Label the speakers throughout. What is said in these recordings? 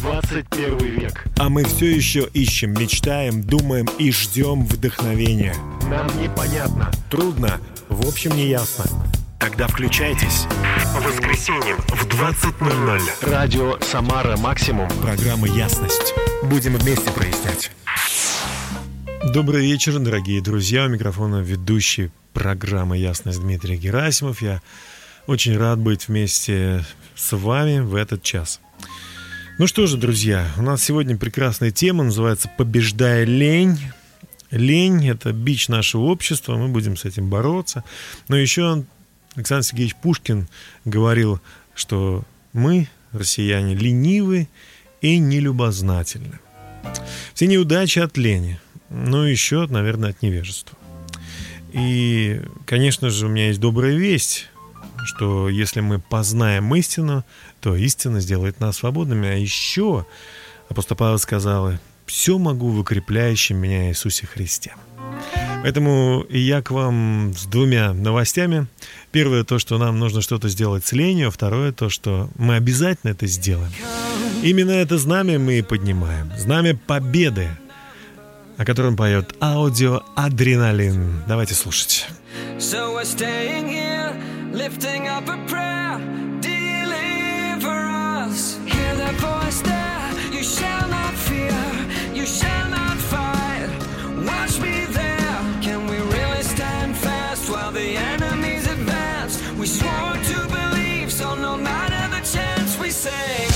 Speaker 1: 21 век.
Speaker 2: А мы все еще ищем, мечтаем, думаем и ждем вдохновения.
Speaker 1: Нам непонятно.
Speaker 2: Трудно, в общем, не ясно.
Speaker 1: Тогда включайтесь.
Speaker 2: По воскресеньям в 20.00.
Speaker 1: Радио «Самара Максимум».
Speaker 2: Программа «Ясность». Будем вместе прояснять. Добрый вечер, дорогие друзья. У микрофона ведущий программы «Ясность» Дмитрий Герасимов. Я очень рад быть вместе с вами в этот час. Ну что же, друзья, у нас сегодня прекрасная тема, называется «Побеждая лень». Лень – это бич нашего общества, мы будем с этим бороться. Но еще Александр Сергеевич Пушкин говорил, что мы, россияне, ленивы и нелюбознательны. Все неудачи от лени, но еще, наверное, от невежества. И, конечно же, у меня есть добрая весть, что если мы познаем истину, то истина сделает нас свободными. А еще апостол Павел сказал, все могу в укрепляющем меня Иисусе Христе. Поэтому я к вам с двумя новостями. Первое то, что нам нужно что-то сделать с ленью. Второе то, что мы обязательно это сделаем. Именно это знамя мы и поднимаем. Знамя победы, о котором поет аудио «Адреналин». Давайте слушать. So we're staying here, lifting up a prayer, We really stand fast while the enemy's advance? We swore to believe, so no matter the chance we say.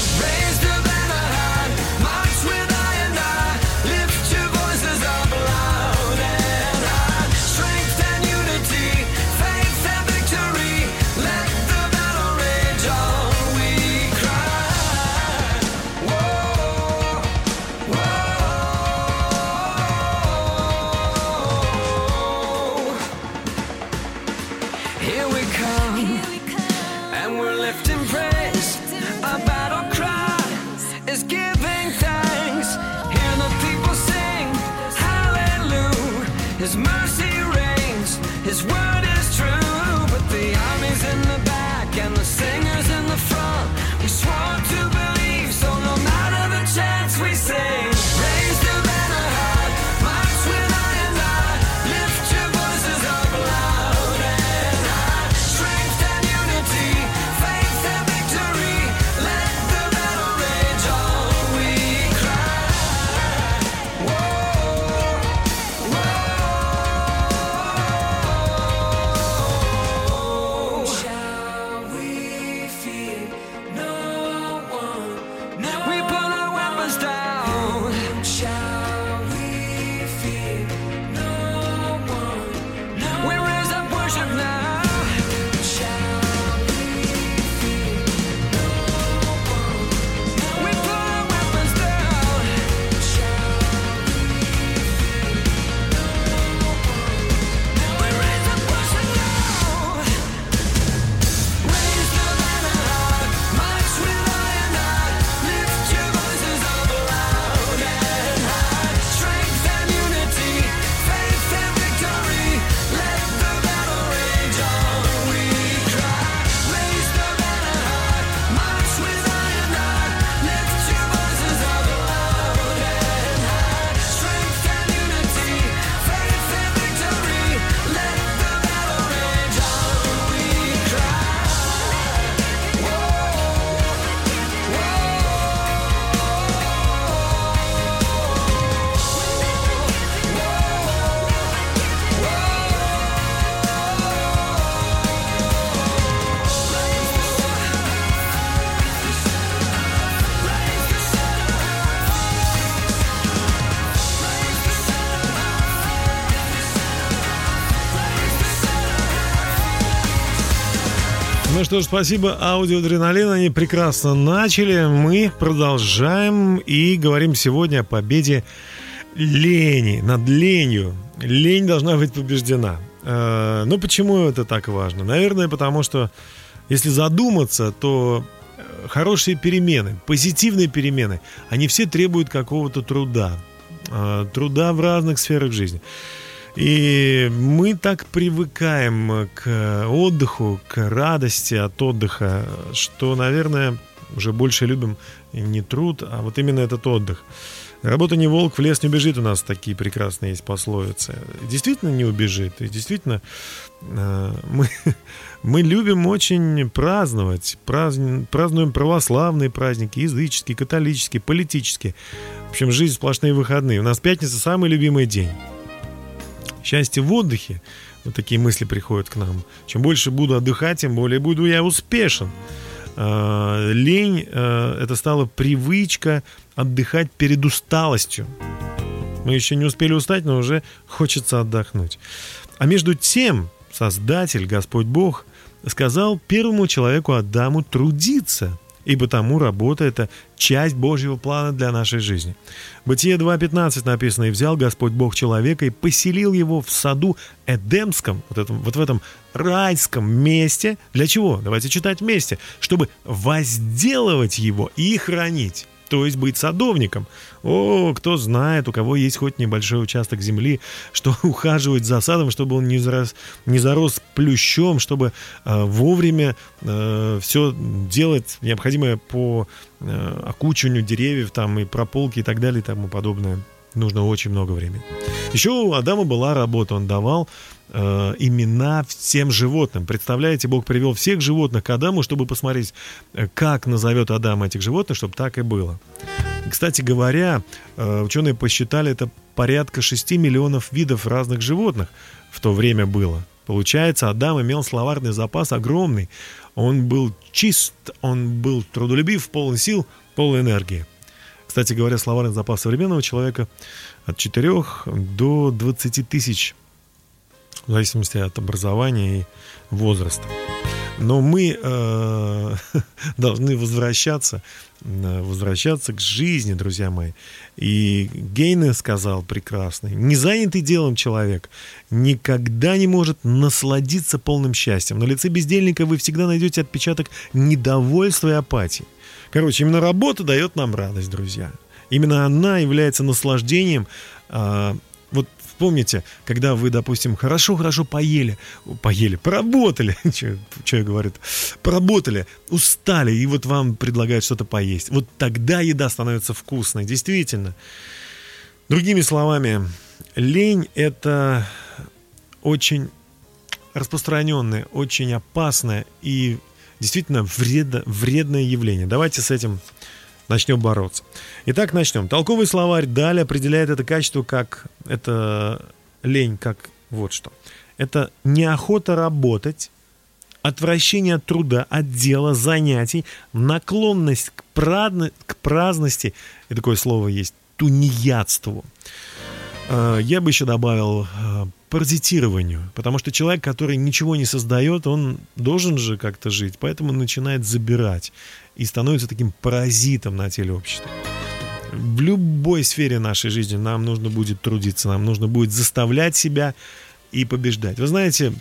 Speaker 2: Что ж, спасибо аудиоадреналин, они прекрасно начали. Мы продолжаем и говорим сегодня о победе лени, над ленью. Лень должна быть побеждена. Э, ну почему это так важно? Наверное, потому что если задуматься, то э, хорошие перемены, позитивные перемены, они все требуют какого-то труда. Э, труда в разных сферах жизни. И мы так привыкаем к отдыху, к радости от отдыха, что, наверное,
Speaker 1: уже больше любим не труд, а вот именно этот отдых. Работа не волк, в лес не убежит. У нас такие прекрасные есть пословицы. Действительно не убежит. И действительно э, мы, мы любим очень праздновать. Празднуем, празднуем православные праздники, языческие, католические, политические. В общем, жизнь сплошные выходные. У нас пятница самый любимый день. Счастье в отдыхе. Вот такие мысли приходят к нам. Чем больше буду отдыхать, тем более буду я успешен. Э, лень э, это стала привычка отдыхать перед усталостью. Мы еще не успели устать, но уже хочется отдохнуть. А между тем Создатель, Господь Бог, сказал первому человеку Адаму трудиться, и потому работа – это часть Божьего плана для нашей жизни. Бытие 2.15 написано, «И взял Господь Бог человека и поселил его в саду Эдемском, вот, этом, вот в этом райском месте. Для чего? Давайте читать вместе. Чтобы возделывать его и хранить» то есть быть садовником. О, кто знает, у кого есть хоть небольшой участок земли, что ухаживать за садом, чтобы он не зарос, не зарос плющом, чтобы э, вовремя э, все делать необходимое по э, окучиванию деревьев там и прополки и так далее и тому подобное. Нужно очень много времени. Еще у Адама была работа, он давал э, имена всем животным. Представляете, Бог привел всех животных к Адаму, чтобы посмотреть, э, как назовет Адам этих животных, чтобы так и было. Кстати говоря, э, ученые посчитали это порядка 6 миллионов видов разных животных в то время было. Получается, Адам имел словарный запас огромный. Он был чист, он был трудолюбив, полон сил, полон энергии. Кстати говоря, словарный запас современного человека от 4 до 20 тысяч в зависимости от образования и возраста. Но мы э, должны возвращаться, э, возвращаться к жизни, друзья мои. И Гейне сказал прекрасный, незанятый делом человек никогда не может насладиться полным счастьем. На лице бездельника вы всегда найдете отпечаток недовольства и апатии. Короче, именно работа дает нам радость, друзья. Именно она является наслаждением э, Вспомните, когда вы, допустим, хорошо-хорошо поели, поели, поработали, что я говорю, поработали, устали, и вот вам предлагают что-то поесть. Вот тогда еда становится вкусной, действительно. Другими словами, лень – это очень распространенное, очень опасное и действительно вредно, вредное явление. Давайте с этим начнем бороться. Итак, начнем. Толковый словарь Даль определяет это качество как это лень, как вот что. Это неохота работать, отвращение от труда, от дела, занятий, наклонность к, праздно, к праздности, и такое слово есть, тунеядству. Э, я бы еще добавил э, паразитированию, потому что человек, который ничего не создает, он должен же как-то жить, поэтому начинает забирать и становится таким паразитом на теле общества. В любой сфере нашей жизни нам нужно будет трудиться, нам нужно будет заставлять себя и побеждать. Вы знаете,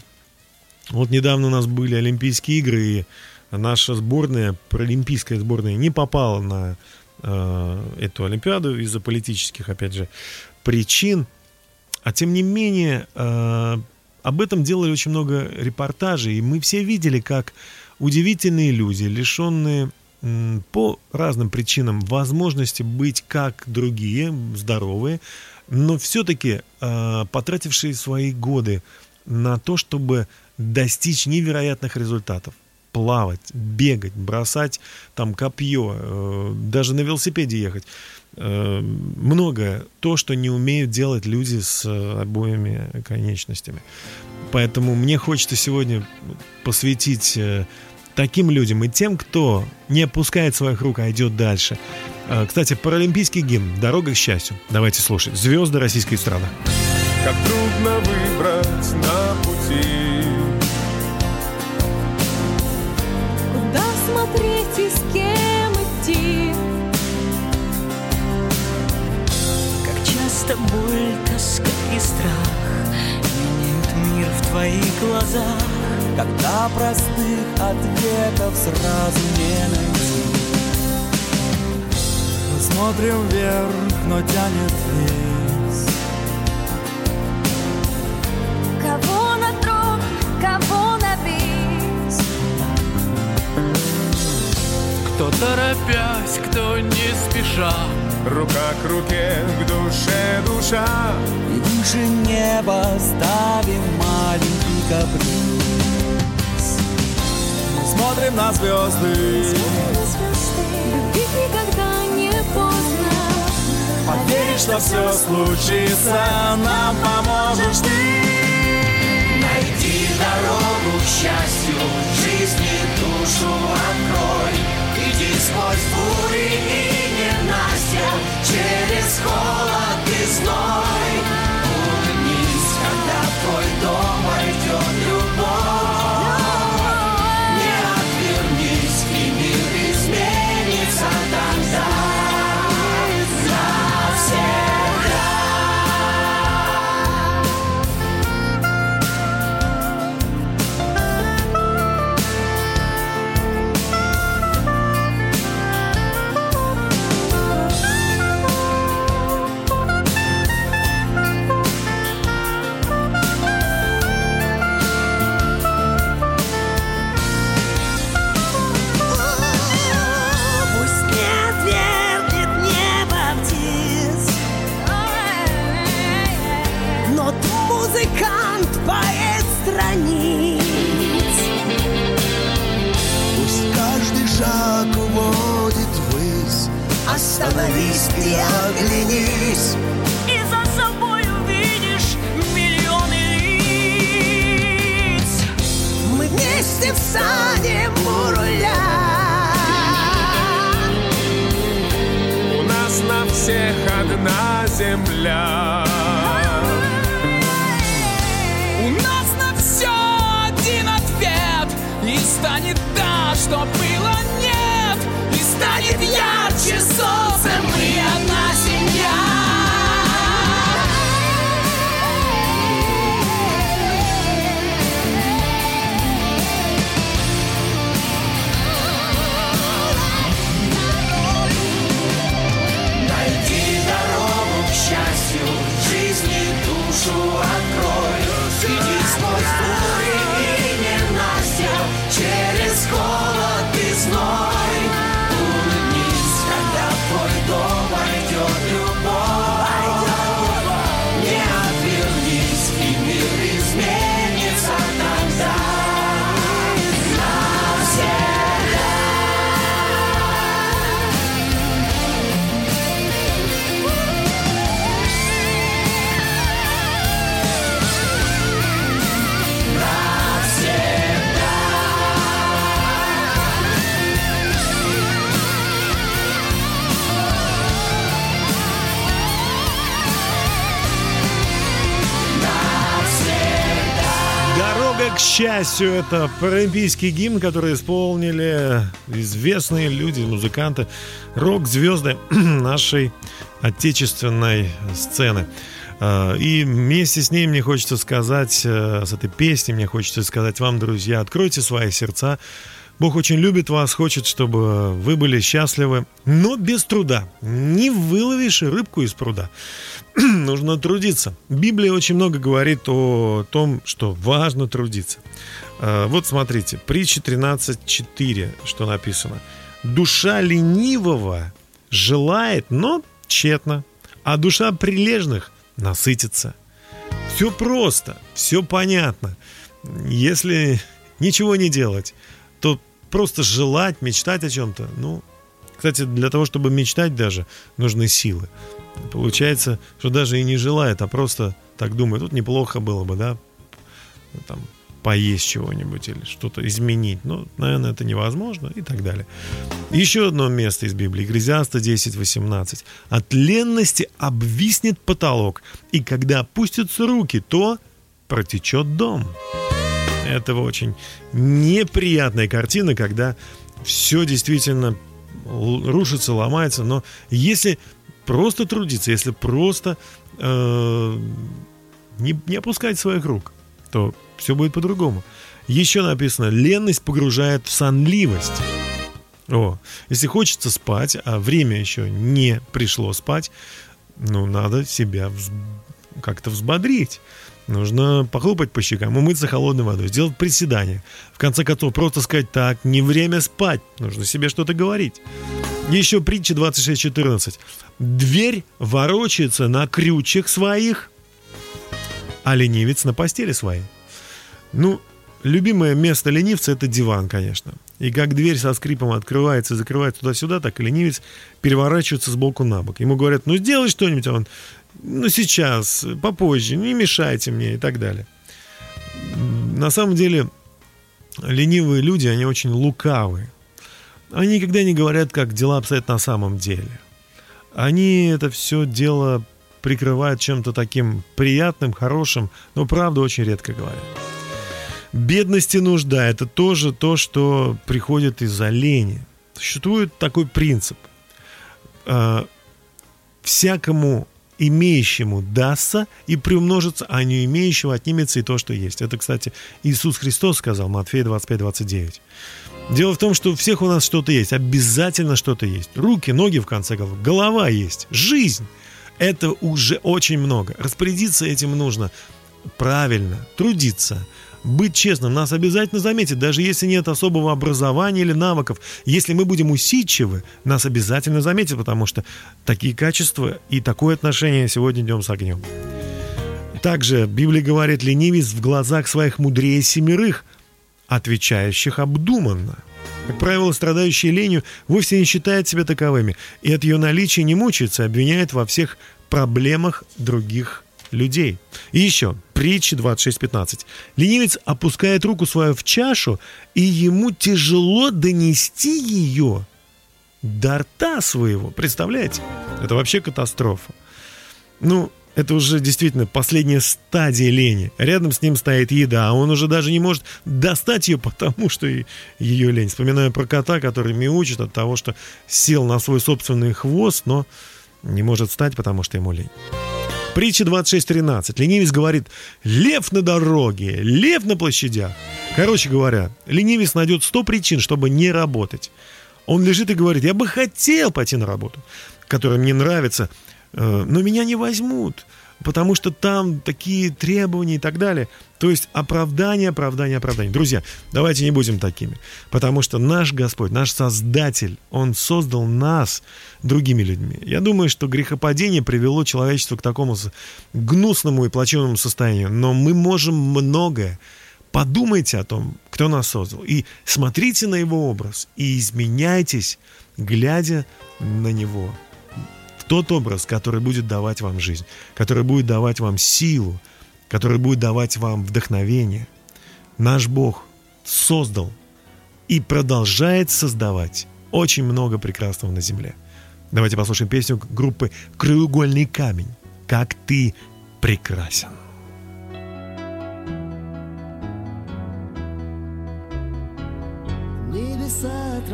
Speaker 1: вот недавно у нас были Олимпийские игры, и наша сборная, паралимпийская сборная, не попала на э, эту Олимпиаду из-за политических, опять же, причин. А тем не менее, э, об этом делали очень много репортажей, и мы все видели, как удивительные люди, лишенные по разным причинам возможности быть как другие, здоровые, но все-таки э, потратившие свои годы на то, чтобы достичь невероятных результатов. Плавать, бегать, бросать там копье, э, даже на велосипеде ехать. Э, многое. То, что не умеют делать люди с обоими конечностями. Поэтому мне хочется сегодня посвятить таким людям и тем, кто не опускает своих рук, а идет дальше. А, кстати, паралимпийский гимн «Дорога к счастью». Давайте слушать. Звезды российской страны.
Speaker 3: Как трудно выбрать на пути
Speaker 4: Куда смотреть и с кем идти
Speaker 5: Как часто боль, тоска и страх Меняют мир в твоих глазах
Speaker 2: когда простых ответов сразу не найти. Мы смотрим вверх, но тянет вниз.
Speaker 4: Кого на трон, кого на бис?
Speaker 2: Кто торопясь, кто не спеша.
Speaker 3: Рука к руке, к душе душа.
Speaker 2: И выше неба ставим маленький каприз смотрим на звезды.
Speaker 4: Любить никогда не поздно.
Speaker 2: Поверить, что все случится, нам поможешь ты.
Speaker 5: Найди дорогу к счастью, жизни душу открой. Иди сквозь бури и ненастья, через холод и зной. Улыбнись, когда твой дом войдет счастью
Speaker 1: это паралимпийский гимн, который исполнили известные люди, музыканты, рок-звезды нашей отечественной сцены. А, И вместе с ней мне хочется сказать, э, с этой песней мне хочется сказать вам, друзья, откройте свои сердца. Бог очень любит вас, хочет, чтобы вы были счастливы, но без труда. Не выловишь рыбку из пруда. Нужно трудиться. Библия очень много говорит о том, что важно трудиться. А, Вот смотрите, притча 13.4, что написано. Душа ленивого желает, но тщетно, а душа прилежных насытится. Все просто, все понятно. Если ничего не делать, просто желать, мечтать о чем-то, ну, кстати, для того, чтобы мечтать даже, нужны силы. Получается, что даже и не желает, а просто так думает, тут неплохо было бы, да, там, поесть чего-нибудь или что-то изменить. Но, наверное, это невозможно и так далее. Еще одно место из Библии. Экклезиаста 10.18. От ленности обвиснет потолок, и когда опустятся руки, то протечет дом. Это очень неприятная картина, когда все действительно рушится, ломается. Но если просто трудиться, если просто э, не, не опускать своих рук, то все будет по-другому. Еще написано, ленность погружает в сонливость. О, если хочется спать, а время еще не пришло спать, ну, надо себя вз- как-то взбодрить. Нужно похлопать по щекам, умыться холодной водой, сделать приседание. В конце концов, просто сказать так, не время спать, нужно себе что-то говорить. Еще притча 26.14. Дверь ворочается на крючек своих, а ленивец на постели своей. Ну, любимое место ленивца это диван, конечно. И как дверь со скрипом открывается и закрывается туда-сюда, так и ленивец переворачивается с боку на бок. Ему говорят, ну сделай что-нибудь, а он, ну сейчас, попозже, не мешайте мне и так далее. На самом деле, ленивые люди, они очень лукавые. Они никогда не говорят, как дела обстоят на самом деле. Они это все дело прикрывают чем-то таким приятным, хорошим, но правду очень редко говорят. Бедность и нужда – это тоже то, что приходит из-за лени. Существует такой принцип. А, всякому имеющему дастся и приумножится, а не имеющего отнимется и то, что есть. Это, кстати, Иисус Христос сказал, Матфея 25-29. Дело в том, что у всех у нас что-то есть, обязательно что-то есть. Руки, ноги, в конце концов, голова есть, жизнь. Это уже очень много. Распорядиться этим нужно правильно, трудиться, быть честным. Нас обязательно заметят, даже если нет особого образования или навыков. Если мы будем усидчивы, нас обязательно заметят, потому что такие качества и такое отношение сегодня днем с огнем. Также Библия говорит, ленивец в глазах своих мудрее семерых, отвечающих обдуманно. Как правило, страдающий ленью вовсе не считает себя таковыми, и от ее наличия не мучается, обвиняет во всех проблемах других людей. И еще, притча 26.15. Ленивец опускает руку свою в чашу, и ему тяжело донести ее до рта своего. Представляете? Это вообще катастрофа. Ну, это уже действительно последняя стадия лени. Рядом с ним стоит еда, а он уже даже не может достать ее, потому что ее лень. Вспоминаю про кота, который мяучит от того, что сел на свой собственный хвост, но не может встать, потому что ему лень. Притча 26.13. Ленивец говорит, лев на дороге, лев на площадях. Короче говоря, ленивец найдет 100 причин, чтобы не работать. Он лежит и говорит, я бы хотел пойти на работу, которая мне нравится, э, но меня не возьмут потому что там такие требования и так далее. То есть оправдание, оправдание, оправдание. Друзья, давайте не будем такими, потому что наш Господь, наш Создатель, Он создал нас другими людьми. Я думаю, что грехопадение привело человечество к такому гнусному и плачевному состоянию, но мы можем многое. Подумайте о том, кто нас создал, и смотрите на его образ, и изменяйтесь, глядя на него тот образ, который будет давать вам жизнь, который будет давать вам силу, который будет давать вам вдохновение. Наш Бог создал и продолжает создавать очень много прекрасного на земле. Давайте послушаем песню группы «Краеугольный камень». «Как ты прекрасен».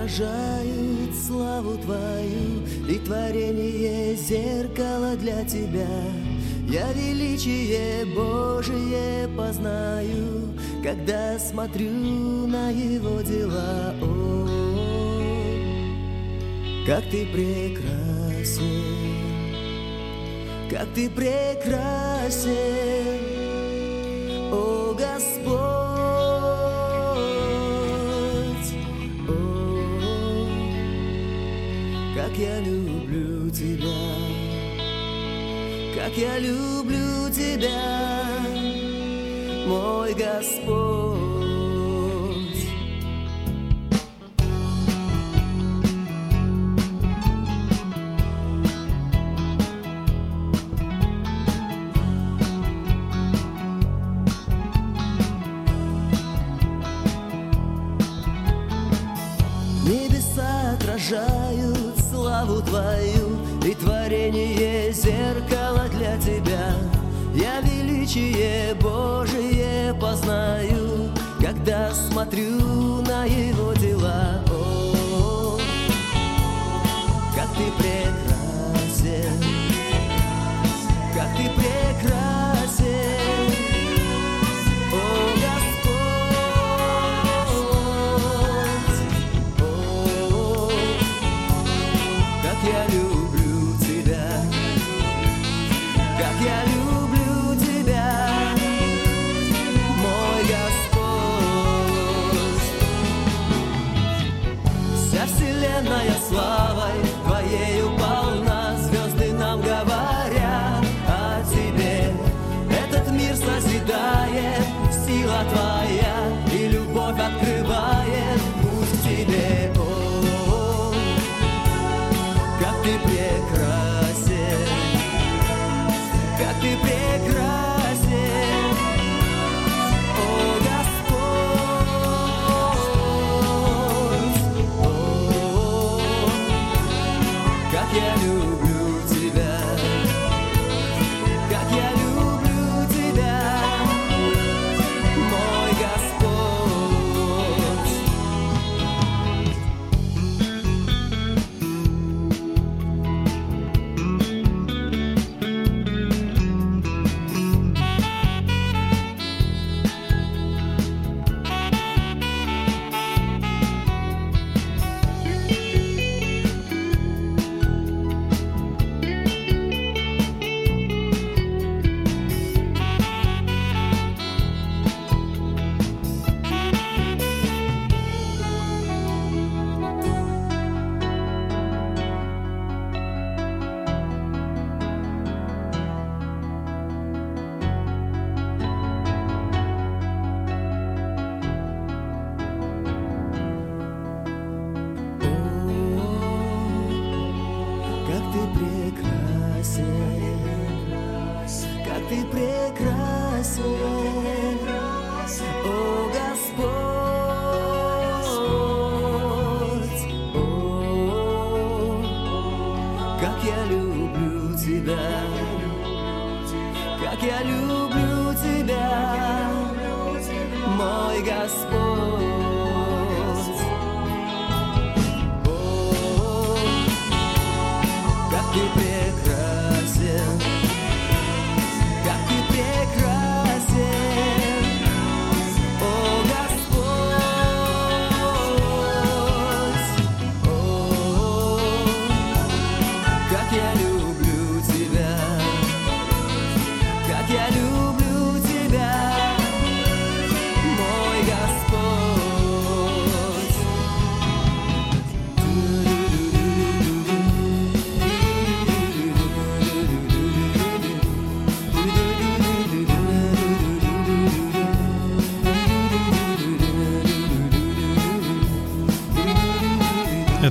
Speaker 6: Отражают славу Твою, И творение зеркало для Тебя. Я величие Божие познаю, Когда смотрю на Его дела. О, как Ты прекрасен, как Ты прекрасен, Как я люблю тебя, как я люблю тебя, мой Господь.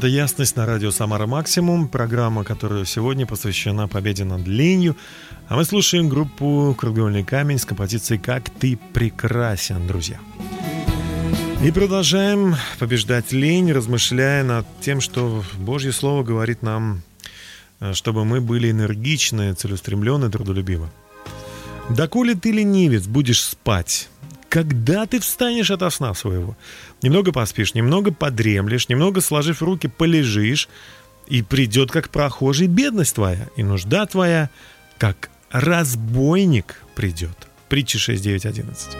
Speaker 1: Это «Ясность» на радио «Самара Максимум», программа, которая сегодня посвящена победе над ленью. А мы слушаем группу «Кругольный камень» с композицией «Как ты прекрасен», друзья. И продолжаем побеждать лень, размышляя над тем, что Божье Слово говорит нам, э, чтобы мы были энергичны, целеустремленны, трудолюбивы. «Доколе ты, ленивец, будешь спать, когда ты встанешь ото сна своего? Немного поспишь, немного подремлешь, немного сложив руки, полежишь, и придет, как прохожий, бедность твоя, и нужда твоя, как разбойник придет». Притча 6.9.11.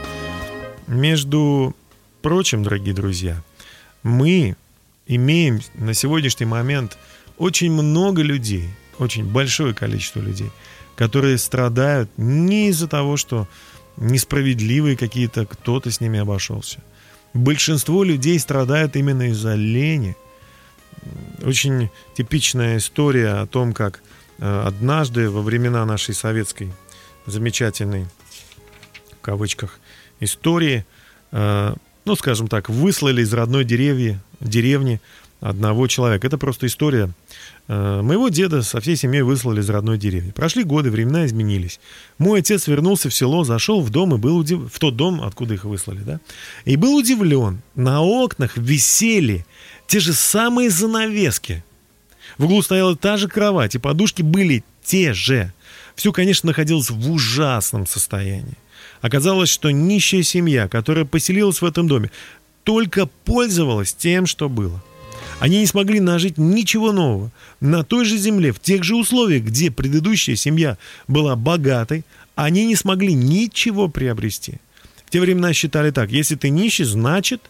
Speaker 1: Между прочим, дорогие друзья, мы имеем на сегодняшний момент очень много людей, очень большое количество людей, которые страдают не из-за того, что несправедливые какие-то, кто-то с ними обошелся. Большинство людей страдают именно из-за лени. Очень типичная история о том, как э, однажды во времена нашей советской замечательной, в кавычках, истории, э, ну, скажем так, выслали из родной деревни, деревни одного человека. Это просто история. Э, Моего деда со всей семьей выслали из родной деревни. Прошли годы, времена изменились. Мой отец вернулся в село, зашел в дом и был удив... в тот дом, откуда их выслали, да, и был удивлен. На окнах висели те же самые занавески. В углу стояла та же кровать, и подушки были те же. Все, конечно, находилось в ужасном состоянии. Оказалось, что нищая семья, которая поселилась в этом доме, только пользовалась тем, что было. Они не смогли нажить ничего нового. На той же земле, в тех же условиях, где предыдущая семья была богатой, они не смогли ничего приобрести. В те времена считали так, если ты нищий, значит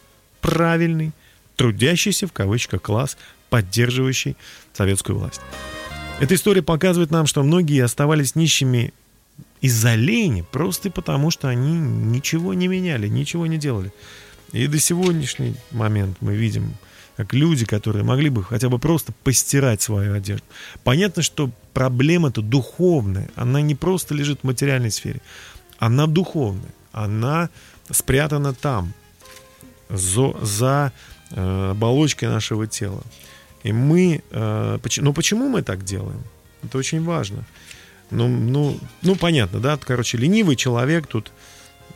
Speaker 1: правильный, трудящийся в кавычках класс, поддерживающий советскую власть. Эта история показывает нам, что многие оставались нищими из-за лени, просто потому что они ничего не меняли, ничего не делали. И до сегодняшний момент мы видим, как люди, которые могли бы хотя бы просто постирать свою одежду. Понятно, что проблема-то духовная, она не просто лежит в материальной сфере, она духовная, она спрятана там, за, за э, оболочкой нашего тела. И мы... э, поч- но почему мы так делаем? Это очень важно. Ну, ну, ну, понятно, да? Короче, ленивый человек тут...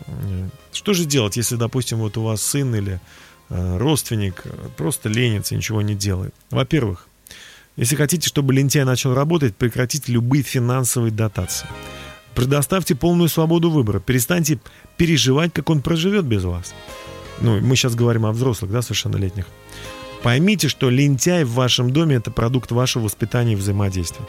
Speaker 1: э, Что же делать, если, допустим, вот у вас сын или родственник э, просто ленится, ничего не делает? Во-первых, если хотите, чтобы лентяй начал работать, прекратите любые финансовые дотации. Предоставьте полную свободу выбора. Перестаньте переживать, как он проживет без вас. Ну, мы сейчас говорим о взрослых, да, совершеннолетних. Поймите, что лентяй в вашем доме – это продукт вашего воспитания и взаимодействия.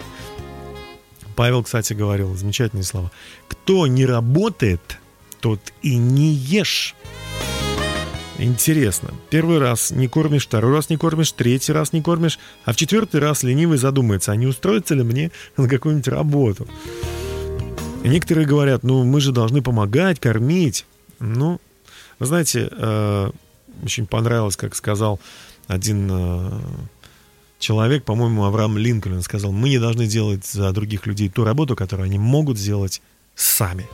Speaker 1: Павел, кстати, говорил замечательные слова. Кто не работает, тот и не ешь. Интересно. Первый раз не кормишь, второй раз не кормишь, третий раз не кормишь, а в четвертый раз ленивый задумается, а не устроится ли мне на какую-нибудь работу. Некоторые говорят, ну мы же должны помогать, кормить. Ну, вы знаете, э, очень понравилось, как сказал один э, человек, по-моему, Авраам Линкольн, сказал, мы не должны делать за других людей ту работу, которую они могут сделать сами.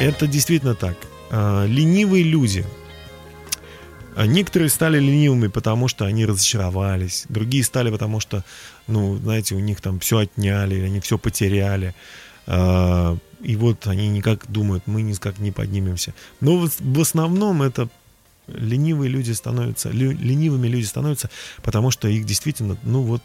Speaker 1: Это действительно так. Э, ленивые люди, Некоторые стали ленивыми, потому что они разочаровались. Другие стали, потому что, ну, знаете, у них там все отняли, они все потеряли. А, И вот они никак думают, мы никак не поднимемся. Но в основном это ленивые люди становятся, ленивыми люди становятся, потому что их действительно, ну вот,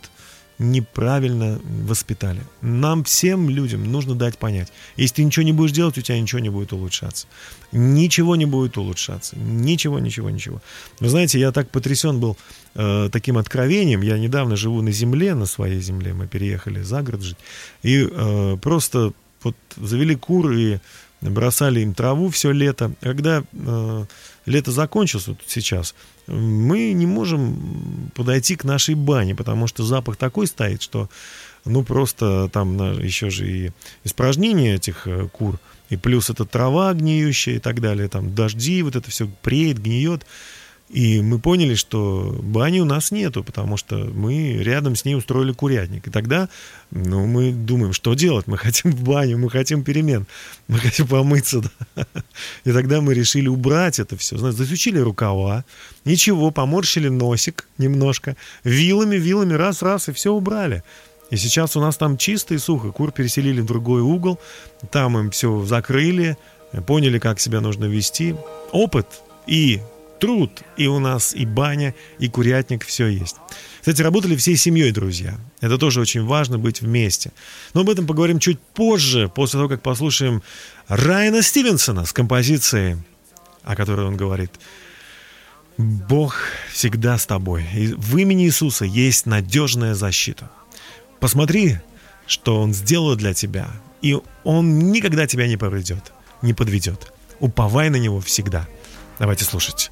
Speaker 1: неправильно воспитали. Нам всем людям нужно дать понять, если ты ничего не будешь делать, у тебя ничего не будет улучшаться. Ничего не будет улучшаться. Ничего, ничего, ничего. Вы знаете, я так потрясен был э, таким откровением. Я недавно живу на земле, на своей земле. Мы переехали за город жить. И э, просто вот завели кур и бросали им траву все лето. Когда э, лето закончилось вот сейчас, мы не можем подойти к нашей бане, потому что запах такой стоит, что ну просто там еще же и испражнения этих э, кур, и плюс это трава гниющая и так далее, там дожди, вот это все преет, гниет. И мы поняли, что бани у нас нету, потому что мы рядом с ней устроили курятник. И тогда ну, мы думаем, что делать? Мы хотим в баню, мы хотим перемен, мы хотим помыться. да. И тогда мы решили убрать это все. Знаете, засучили рукава, ничего, поморщили носик немножко, вилами, вилами, раз-раз, и все убрали. И сейчас у нас там чисто и сухо. Кур переселили в другой угол, там им все закрыли, поняли, как себя нужно вести. Опыт и труд, и у нас и баня, и курятник, все есть. Кстати, работали всей семьей, друзья. Это тоже очень важно быть вместе. Но об этом поговорим чуть позже, после того, как послушаем Райана Стивенсона с композицией, о которой он говорит. Бог всегда с тобой. И в имени Иисуса есть надежная защита. Посмотри, что Он сделал для тебя, и Он никогда тебя не поведет, не подведет. Уповай на Него всегда. Давайте слушать.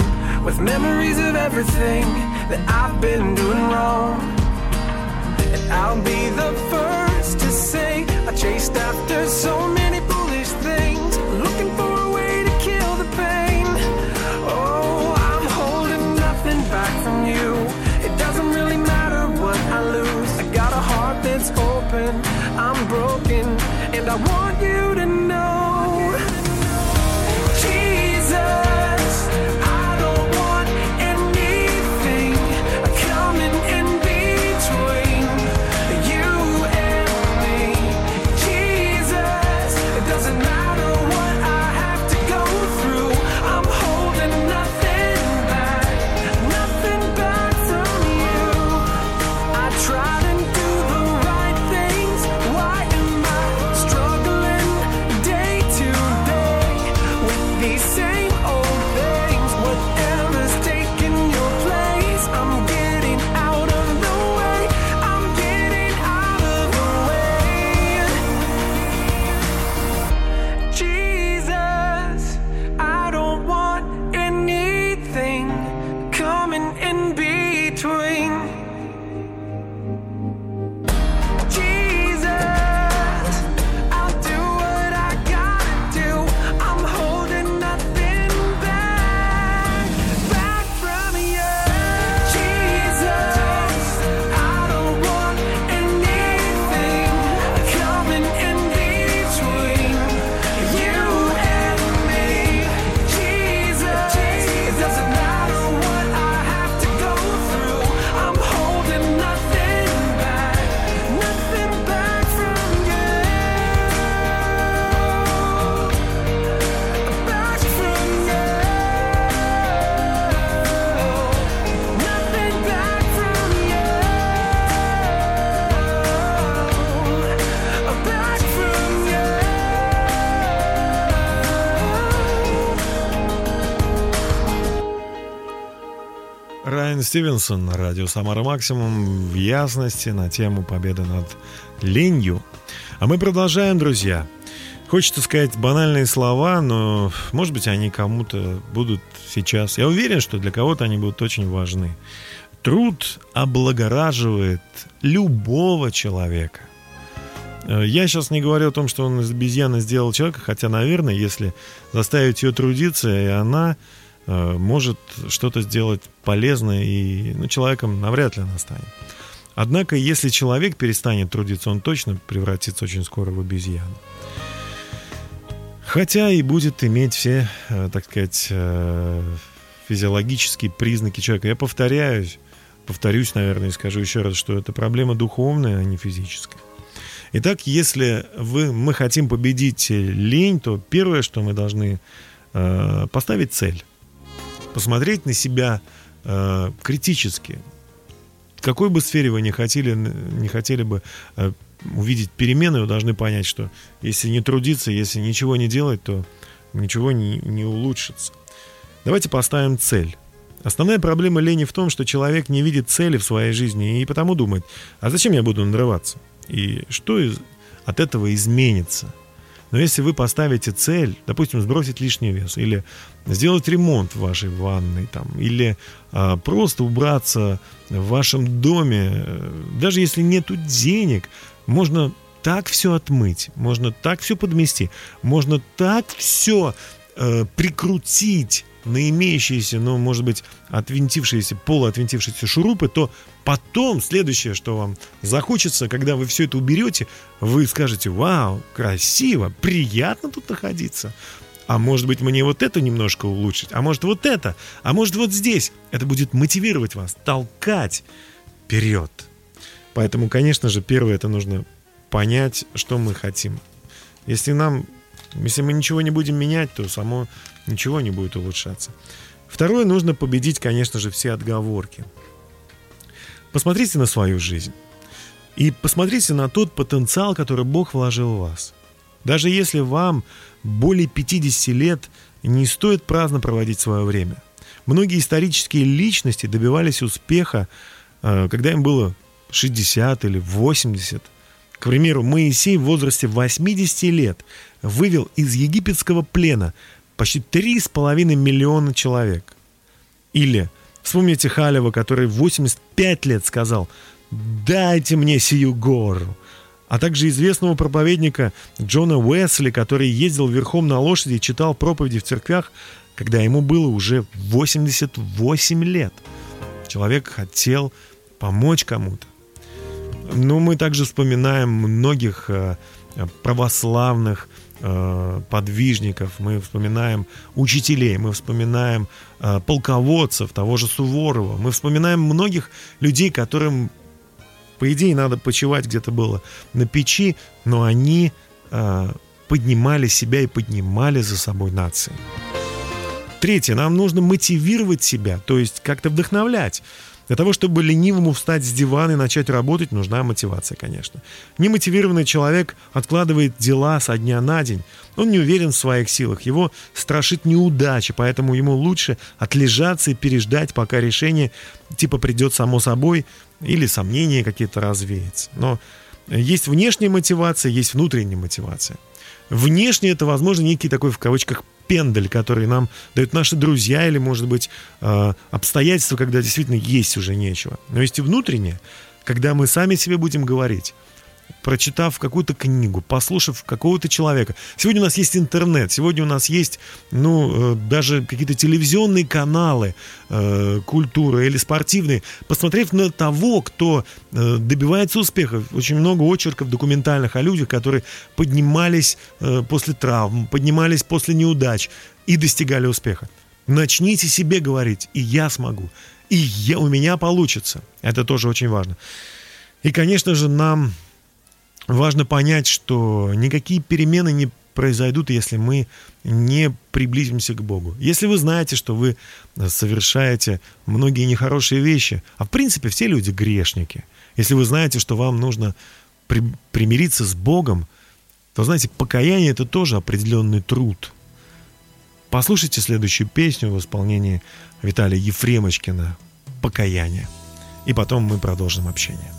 Speaker 2: with memories of everything that I've been doing wrong. And I'll be the first to say I chased after so many foolish things, looking for a way to kill the pain. Oh, I'm holding nothing back from you. It doesn't really matter what I lose. I got a heart that's open, I'm broken, and I want
Speaker 1: Стивенсон радио «Самара Максимум» в ясности на тему победы над ленью. А мы продолжаем, друзья. Хочется сказать банальные слова, но, может быть, они кому-то будут сейчас... Я уверен, что для кого-то они будут очень важны. Труд облагораживает любого человека. Э, Я сейчас не говорю о том, что он из обезьяны сделал человека, хотя, наверное, если заставить ее трудиться, и она может что-то сделать полезное, и ну, человеком навряд ли она станет. Однако, если человек перестанет трудиться, он точно превратится очень скоро в обезьяну. Хотя и будет иметь все, э, так сказать, э, физиологические признаки человека. Я повторяюсь, повторюсь, наверное, и скажу еще раз, что это проблема духовная, а не физическая. Итак, если вы, мы хотим победить лень, то первое, что мы должны э, поставить цель. Посмотреть на себя э, критически. В какой бы сфере вы не хотели, не хотели бы э, увидеть перемены, вы должны понять, что если не трудиться, если ничего не делать, то ничего не, не улучшится. Давайте поставим цель. Основная проблема лени в том, что человек не видит цели в своей жизни и потому думает, а зачем я буду надрываться? И что из, от этого изменится? Но если вы поставите цель, допустим, сбросить лишний вес, или сделать ремонт в вашей ванной, там, или а, просто убраться в вашем доме, э, даже если нету денег, можно так все отмыть, можно так все подмести, можно так все э, прикрутить на имеющиеся, ну, может быть, отвинтившиеся, полуотвинтившиеся шурупы, то потом следующее, что вам захочется, когда вы все это уберете, вы скажете, вау, красиво, приятно тут находиться. А может быть, мне вот это немножко улучшить, а может вот это, а может вот здесь. Это будет мотивировать вас, толкать вперед. Поэтому, конечно же, первое, это нужно понять, что мы хотим. Если нам, если мы ничего не будем менять, то само ничего не будет улучшаться. Второе, нужно победить, конечно же, все отговорки. Посмотрите на свою жизнь. И посмотрите на тот потенциал, который Бог вложил в вас. Даже если вам более 50 лет, не стоит праздно проводить свое время. Многие исторические личности добивались успеха, э, когда им было 60 или 80. К примеру, Моисей в возрасте 80 лет вывел из египетского плена почти 3,5 миллиона человек. Или вспомните Халева, который в 85 лет сказал «Дайте мне сию гору». А также известного проповедника Джона Уэсли, который ездил верхом на лошади и читал проповеди в церквях, когда ему было уже 88 лет. Человек хотел помочь кому-то. Ну, мы также вспоминаем многих э, православных подвижников, мы вспоминаем учителей, мы вспоминаем э, полководцев, того же Суворова, мы вспоминаем многих людей, которым, по идее, надо почивать где-то было на печи, но они поднимали себя и поднимали за собой нации. Третье, нам нужно мотивировать себя, то есть как-то вдохновлять. Для того, чтобы ленивому встать с дивана и начать работать, нужна мотивация, конечно. Немотивированный человек откладывает дела со дня на день. Он не уверен в своих силах, его страшит неудача, поэтому ему лучше отлежаться и переждать, пока решение типа придет само собой или сомнения какие-то развеются. Но есть внешняя мотивация, есть внутренняя мотивация. Внешне это, возможно, некий такой, в кавычках, пендель, который нам дают наши друзья или, может быть, э, обстоятельства, когда действительно есть уже нечего. Но есть и внутреннее, когда мы сами себе будем говорить, прочитав какую-то книгу, послушав какого-то человека. Сегодня у нас есть интернет, сегодня у нас есть, ну, э, даже какие-то телевизионные каналы, э, культуры или спортивные. Посмотрев на того, кто э, добивается успеха, очень много очерков документальных о людях, которые поднимались э, после травм, поднимались после неудач и достигали успеха. Начните себе говорить, и я смогу, и я, у меня получится. Это тоже очень важно. И, конечно же, нам важно понять, что никакие перемены не произойдут, если мы не приблизимся к Богу. Если вы знаете, что вы совершаете многие нехорошие вещи, а в принципе все люди грешники, если вы знаете, что вам нужно при, примириться с Богом, то знаете, покаяние это тоже определенный труд. Послушайте следующую песню в исполнении Виталия Ефремочкина покаяние. И потом мы продолжим общение.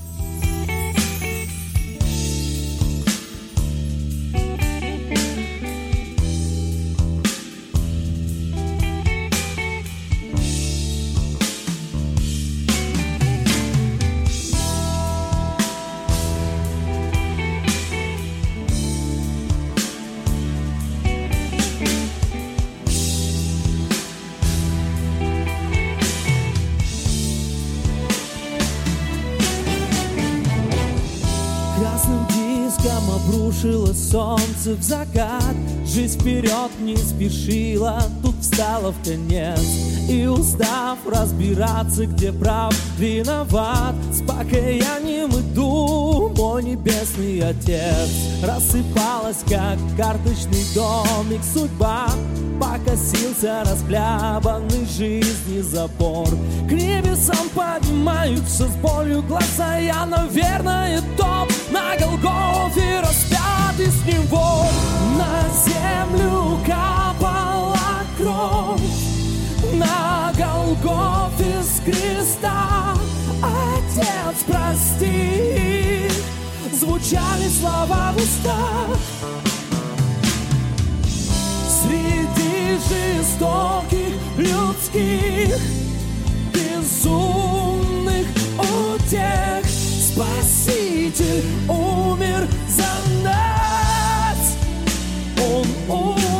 Speaker 7: Солнце в закат Жизнь вперед не спешила, тут встала в конец. И устав разбираться, где прав, виноват. С покаянием иду, мой небесный отец. Рассыпалась, как карточный домик судьба Покосился расхлябанный жизни забор. К небесам поднимаются с болью глаза Я, наверное, топ на Голгофе распят и с него. На землю капала кровь На Голгофе с креста. Отец, прости Звучали слова в устах. Среди жестоких людских Безумных утех Спаситель умер за нас. Он умер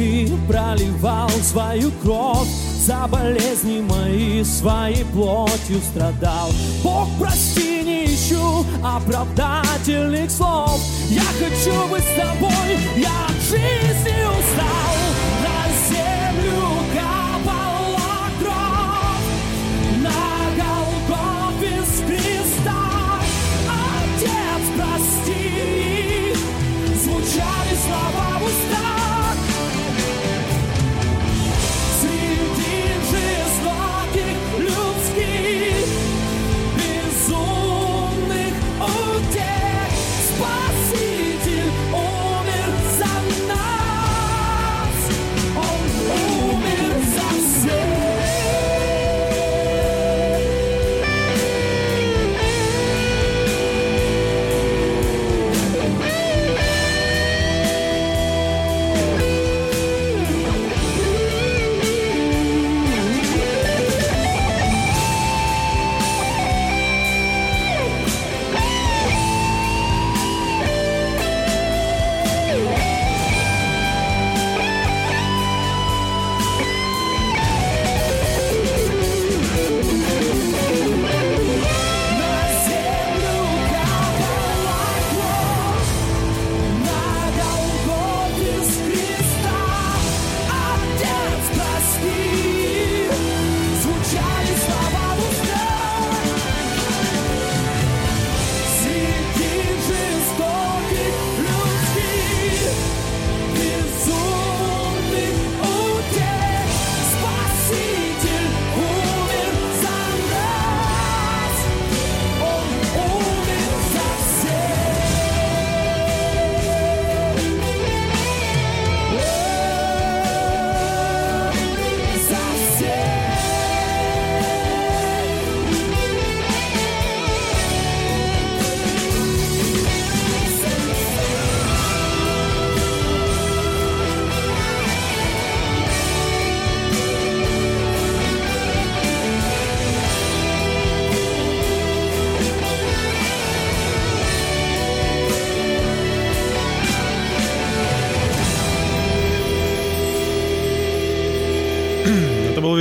Speaker 7: ты проливал свою кровь За болезни мои своей плотью страдал. Бог, прости, не ищу оправдательных слов. Я хочу быть с тобой, я от жизни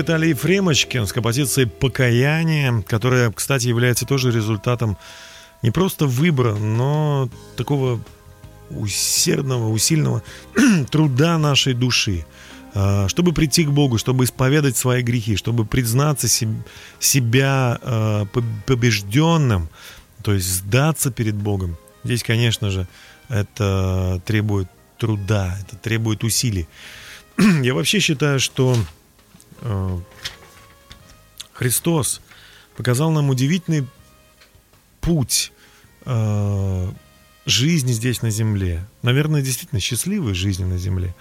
Speaker 1: Виталий Фремочкин с композицией «Покаяние», которая, кстати, является тоже результатом не просто выбора, но такого усердного, усильного труда нашей души. А, Чтобы прийти к Богу, чтобы исповедать свои грехи, чтобы признаться себ- себя а, по- побежденным, то есть сдаться перед Богом. Здесь, конечно же, это требует труда, это требует усилий. Я вообще считаю, что Христос показал нам удивительный путь э, жизни здесь на земле. Наверное, действительно счастливой жизни на земле.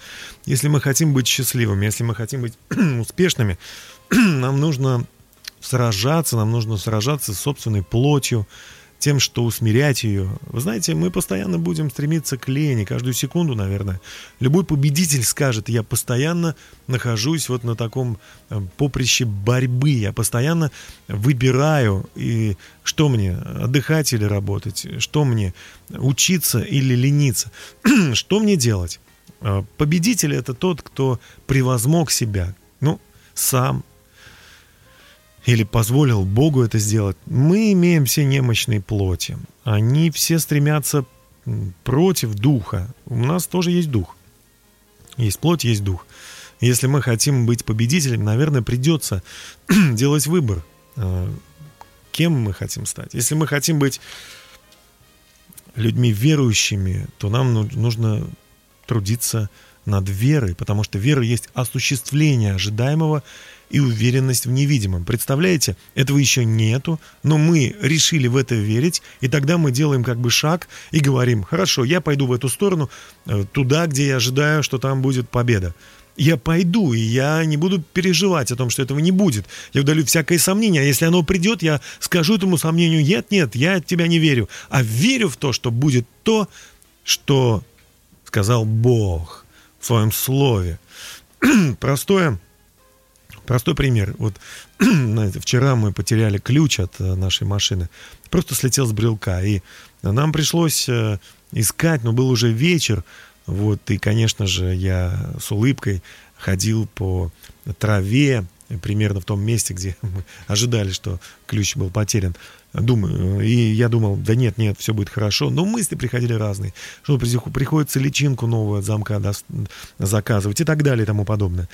Speaker 1: Если мы хотим быть счастливыми, если мы хотим быть успешными, нам нужно сражаться, нам нужно сражаться с собственной плотью, тем, что усмирять ее. Вы знаете, мы постоянно будем стремиться к лени, каждую секунду, наверное. Любой победитель скажет, я постоянно нахожусь вот на таком э, поприще борьбы, я постоянно выбираю, и что мне, отдыхать или работать, что мне, учиться или лениться, что мне делать. Э, победитель это тот, кто превозмог себя, ну, сам, или позволил Богу это сделать, мы имеем все немощные плоти. Они все стремятся против духа. У нас тоже есть дух. Есть плоть, есть дух. Если мы хотим быть победителем, наверное, придется делать выбор, э, кем мы хотим стать. Если мы хотим быть людьми верующими, то нам нужно трудиться над верой, потому что вера есть осуществление ожидаемого и уверенность в невидимом. Представляете, этого еще нету, но мы решили в это верить, и тогда мы делаем как бы шаг и говорим, хорошо, я пойду в эту сторону, э, туда, где я ожидаю, что там будет победа. Я пойду, и я не буду переживать о том, что этого не будет. Я удалю всякое сомнение. А если оно придет, я скажу этому сомнению, нет, нет, я от тебя не верю. А верю в то, что будет то, что сказал Бог в своем слове. Простое Простой пример. Вот знаете, вчера мы потеряли ключ от э, нашей машины. Просто слетел с брелка. И нам пришлось э, искать, но был уже вечер. Вот, и, конечно же, я с улыбкой ходил по траве, примерно в том месте, где мы ожидали, что ключ был потерян. Думаю, и я думал, да нет, нет, все будет хорошо. Но мысли приходили разные. Что приходится личинку новую от замка заказывать и так далее и тому подобное.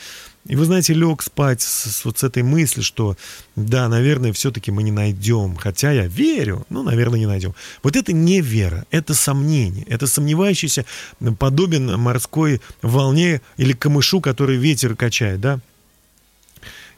Speaker 1: И вы знаете, лег спать с, вот с этой мыслью, что да, наверное, все-таки мы не найдем. Хотя я верю, ну, наверное, не найдем. Вот это не вера, это сомнение. Это сомневающийся подобен морской волне или камышу, который ветер качает, да?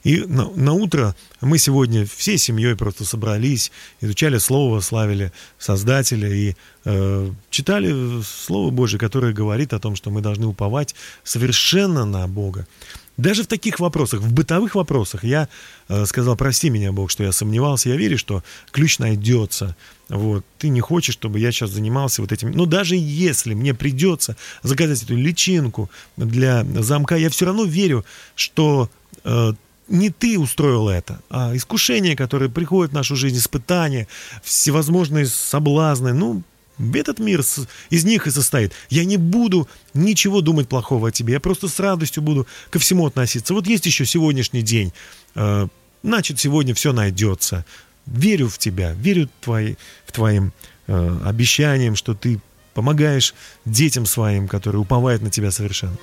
Speaker 1: И на, на утро мы сегодня всей семьей просто собрались, изучали Слово, славили Создателя и э, читали Слово Божье, которое говорит о том, что мы должны уповать совершенно на Бога. Даже в таких вопросах, в бытовых вопросах, я э, сказал, прости меня, Бог, что я сомневался, я верю, что ключ найдется. Вот. Ты не хочешь, чтобы я сейчас занимался вот этим. Но даже если мне придется заказать эту личинку для замка, я все равно верю, что э, не ты устроил это, а искушения, которые приходят в нашу жизнь, испытания, всевозможные соблазны, ну, этот мир из них и состоит. Я не буду ничего думать плохого о тебе, я просто с радостью буду ко всему относиться. Вот есть еще сегодняшний день, э, значит, сегодня все найдется. Верю в тебя, верю в, твои, в твоим э, обещаниям, что ты помогаешь детям своим, которые уповают на тебя совершенно.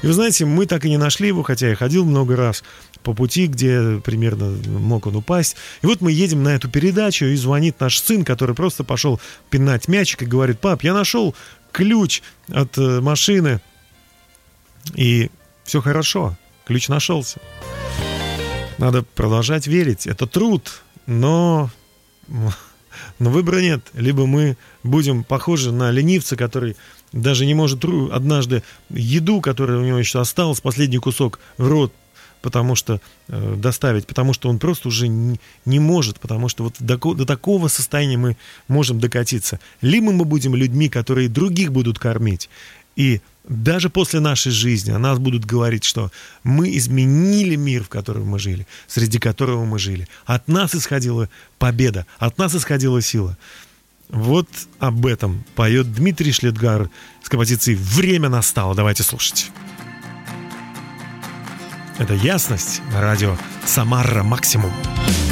Speaker 1: И вы знаете, мы так и не нашли его, хотя я ходил много раз по пути, где примерно мог он упасть. И вот мы едем на эту передачу, и звонит наш сын, который просто пошел пинать мячик и говорит, пап, я нашел ключ от э, машины, и все хорошо, ключ нашелся. Надо продолжать верить, это труд, но но выбора нет. Либо мы будем похожи на ленивца, который даже не может однажды еду, которая у него еще осталась, последний кусок в рот, потому что э, доставить, потому что он просто уже не, не может, потому что вот до, до такого состояния мы можем докатиться. Либо мы будем людьми, которые других будут кормить, и даже после нашей жизни о нас будут говорить, что мы изменили мир, в котором мы жили, среди которого мы жили. От нас исходила победа, от нас исходила сила. Вот об этом поет Дмитрий Шлетгар с композицией «Время настало». Давайте слушать. Это ясность радио «Самара Максимум».
Speaker 8: стала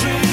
Speaker 8: хочу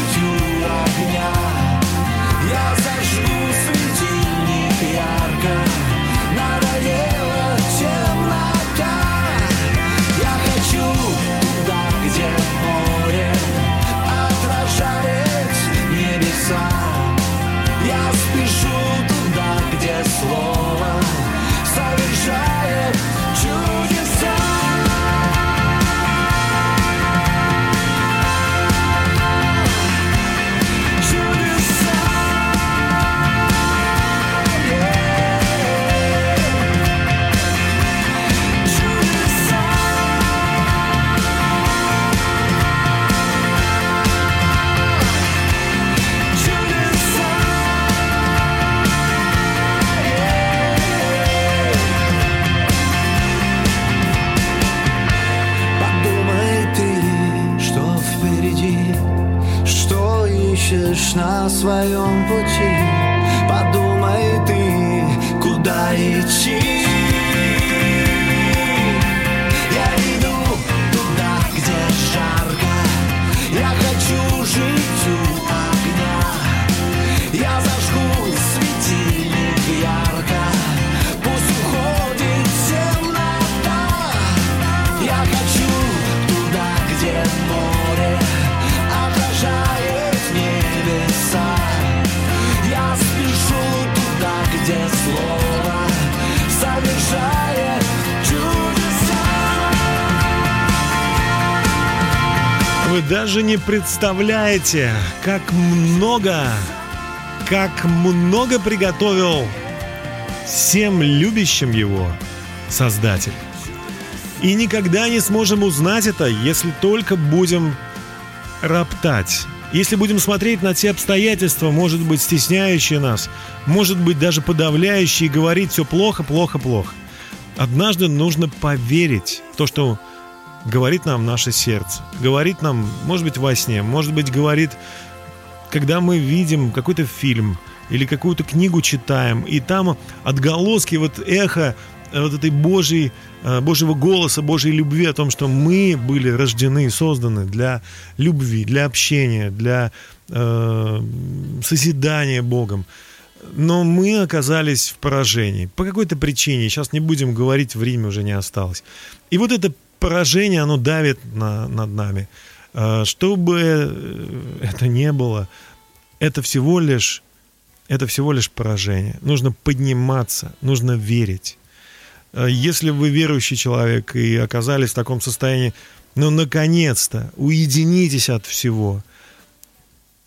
Speaker 8: ищешь на своем пути. Подумай ты, куда идти.
Speaker 1: Вы даже не представляете, как много, как много приготовил всем любящим его Создатель. И никогда не сможем узнать это, если только будем роптать. Если будем смотреть на те обстоятельства, может быть, стесняющие нас, может быть, даже подавляющие, и говорить все плохо, плохо, плохо. Однажды нужно поверить в то, что говорит нам наше сердце. Говорит нам, может быть, во сне, может быть, говорит, когда мы видим какой-то фильм или какую-то книгу читаем, и там отголоски, вот эхо э, вот этой Божьей, э, Божьего голоса, Божьей любви о том, что мы были рождены и созданы для любви, для общения, для э, созидания Богом. Но мы оказались в поражении. По какой-то причине, сейчас не будем говорить, время уже не осталось. И вот это поражение, оно давит на, над нами. Э, Что бы это ни было, это всего лишь это всего лишь поражение. Нужно подниматься, нужно верить. Э, Если вы верующий человек и оказались в таком состоянии, ну, наконец-то, уединитесь от всего.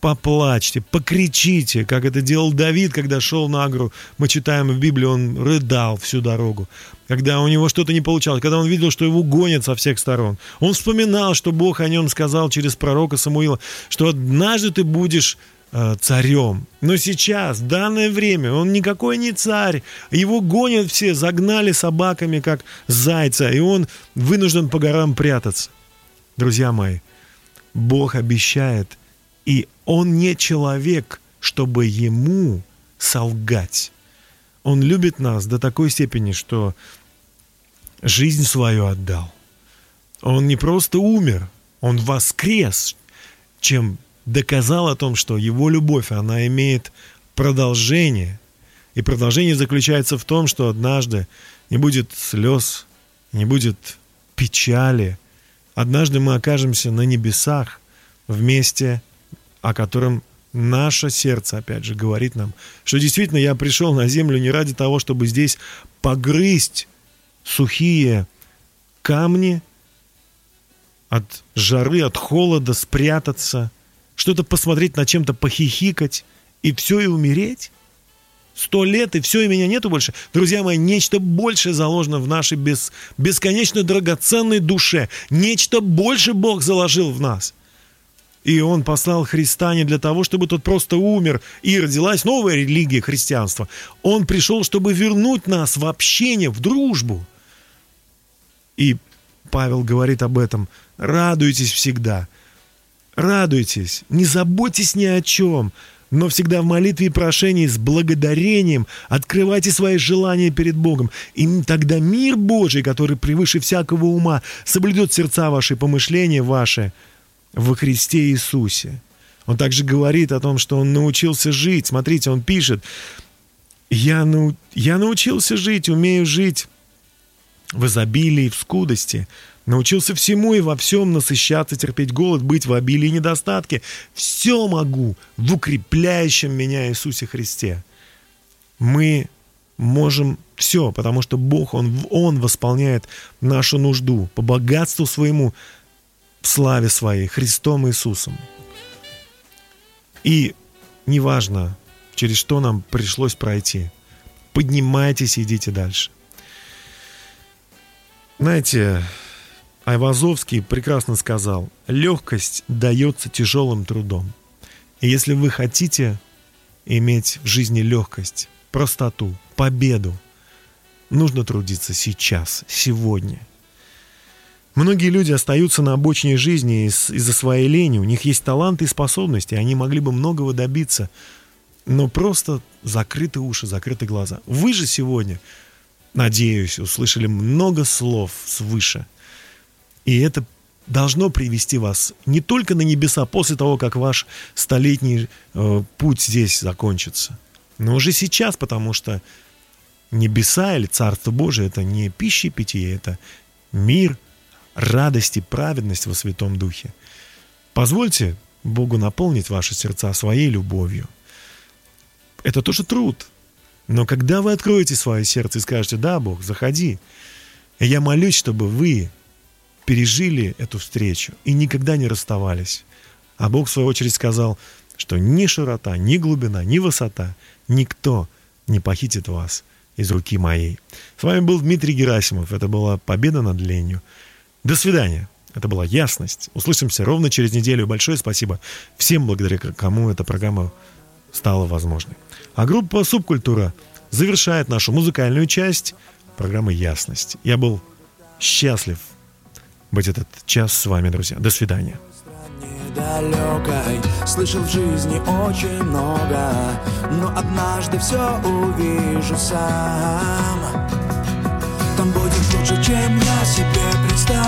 Speaker 1: Поплачьте, покричите, как это делал Давид, когда шел на Агру. Мы читаем в Библии, он рыдал всю дорогу. Когда у него что-то не получалось, когда он видел, что его гонят со всех сторон. Он вспоминал, что Бог о нем сказал через пророка Самуила, что однажды ты будешь э, царем. Но сейчас, в данное время, он никакой не царь. Его гонят все, загнали собаками, как зайца, и он вынужден по горам прятаться. Друзья мои, Бог обещает, и Он не человек, чтобы Ему солгать. Он любит нас до такой степени, что жизнь свою отдал. Он не просто умер, Он воскрес, чем доказал о том, что Его любовь, она имеет продолжение. И продолжение заключается в том, что однажды не будет слез, не будет печали. Однажды мы окажемся на небесах вместе, о котором наше сердце, опять же, говорит нам, что действительно я пришел на землю не ради того, чтобы здесь погрызть сухие камни от жары, от холода, спрятаться, что-то посмотреть, на чем-то похихикать и все и умереть. Сто лет, и все, и меня нету больше. Друзья мои, нечто большее заложено в нашей бес, бесконечно драгоценной душе. Нечто больше Бог заложил в нас. И Он послал Христа не для того, чтобы тот просто умер, и родилась новая религия христианства. Он пришел, чтобы вернуть нас в общение, в дружбу. И Павел говорит об этом. Радуйтесь всегда. Радуйтесь. Не заботьтесь ни о чем. Но всегда в молитве и прошении с благодарением открывайте свои желания перед Богом. И тогда мир Божий, который превыше всякого ума, соблюдет сердца ваши, помышления ваши во Христе Иисусе. Он также говорит о том, что он научился жить. Смотрите, он пишет, я, нау... я научился жить, умею жить в изобилии, в скудости. Научился всему и во всем насыщаться, терпеть голод, быть в обилии и недостатке. Все могу в укрепляющем меня Иисусе Христе. Мы можем все, потому что Бог, Он, Он восполняет нашу нужду по богатству своему, в славе своей, Христом Иисусом. И неважно, через что нам пришлось пройти, поднимайтесь и идите дальше. Знаете, Айвазовский прекрасно сказал, легкость дается тяжелым трудом. И если вы хотите иметь в жизни легкость, простоту, победу, нужно трудиться сейчас, сегодня. Многие люди остаются на обочине жизни из- из-за своей лени. У них есть таланты и способности, они могли бы многого добиться, но просто закрыты уши, закрыты глаза. Вы же сегодня, надеюсь, услышали много слов свыше. И это должно привести вас не только на небеса после того, как ваш столетний э, путь здесь закончится, но уже сейчас, потому что небеса или Царство Божие это не пища и питье, это мир, радость и праведность во Святом Духе. Позвольте Богу наполнить ваши сердца своей любовью. Это тоже труд. Но когда вы откроете свое сердце и скажете, да, Бог, заходи, я молюсь, чтобы вы пережили эту встречу и никогда не расставались. А Бог, в свою очередь, сказал, что ни широта, ни глубина, ни высота, никто не похитит вас из руки моей. С вами был Дмитрий Герасимов. Это была «Победа над ленью». До свидания. Это была «Ясность». Услышимся ровно через неделю. Большое спасибо всем, благодаря кому эта программа стала возможной. А группа «Субкультура» завершает нашу музыкальную часть программы «Ясность». Я был счастлив быть этот час с вами, друзья. До свидания.
Speaker 8: недалекой Слышал в жизни очень много Но однажды все увижу сам Там будет лучше, чем я себе представлял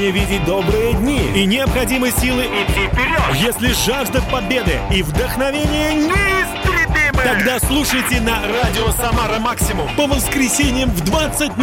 Speaker 1: желание видеть добрые дни и необходимые силы идти вперед. Если жажда победы и вдохновение неистребимы, тогда слушайте на радио «Самара Максимум» по воскресеньям в 20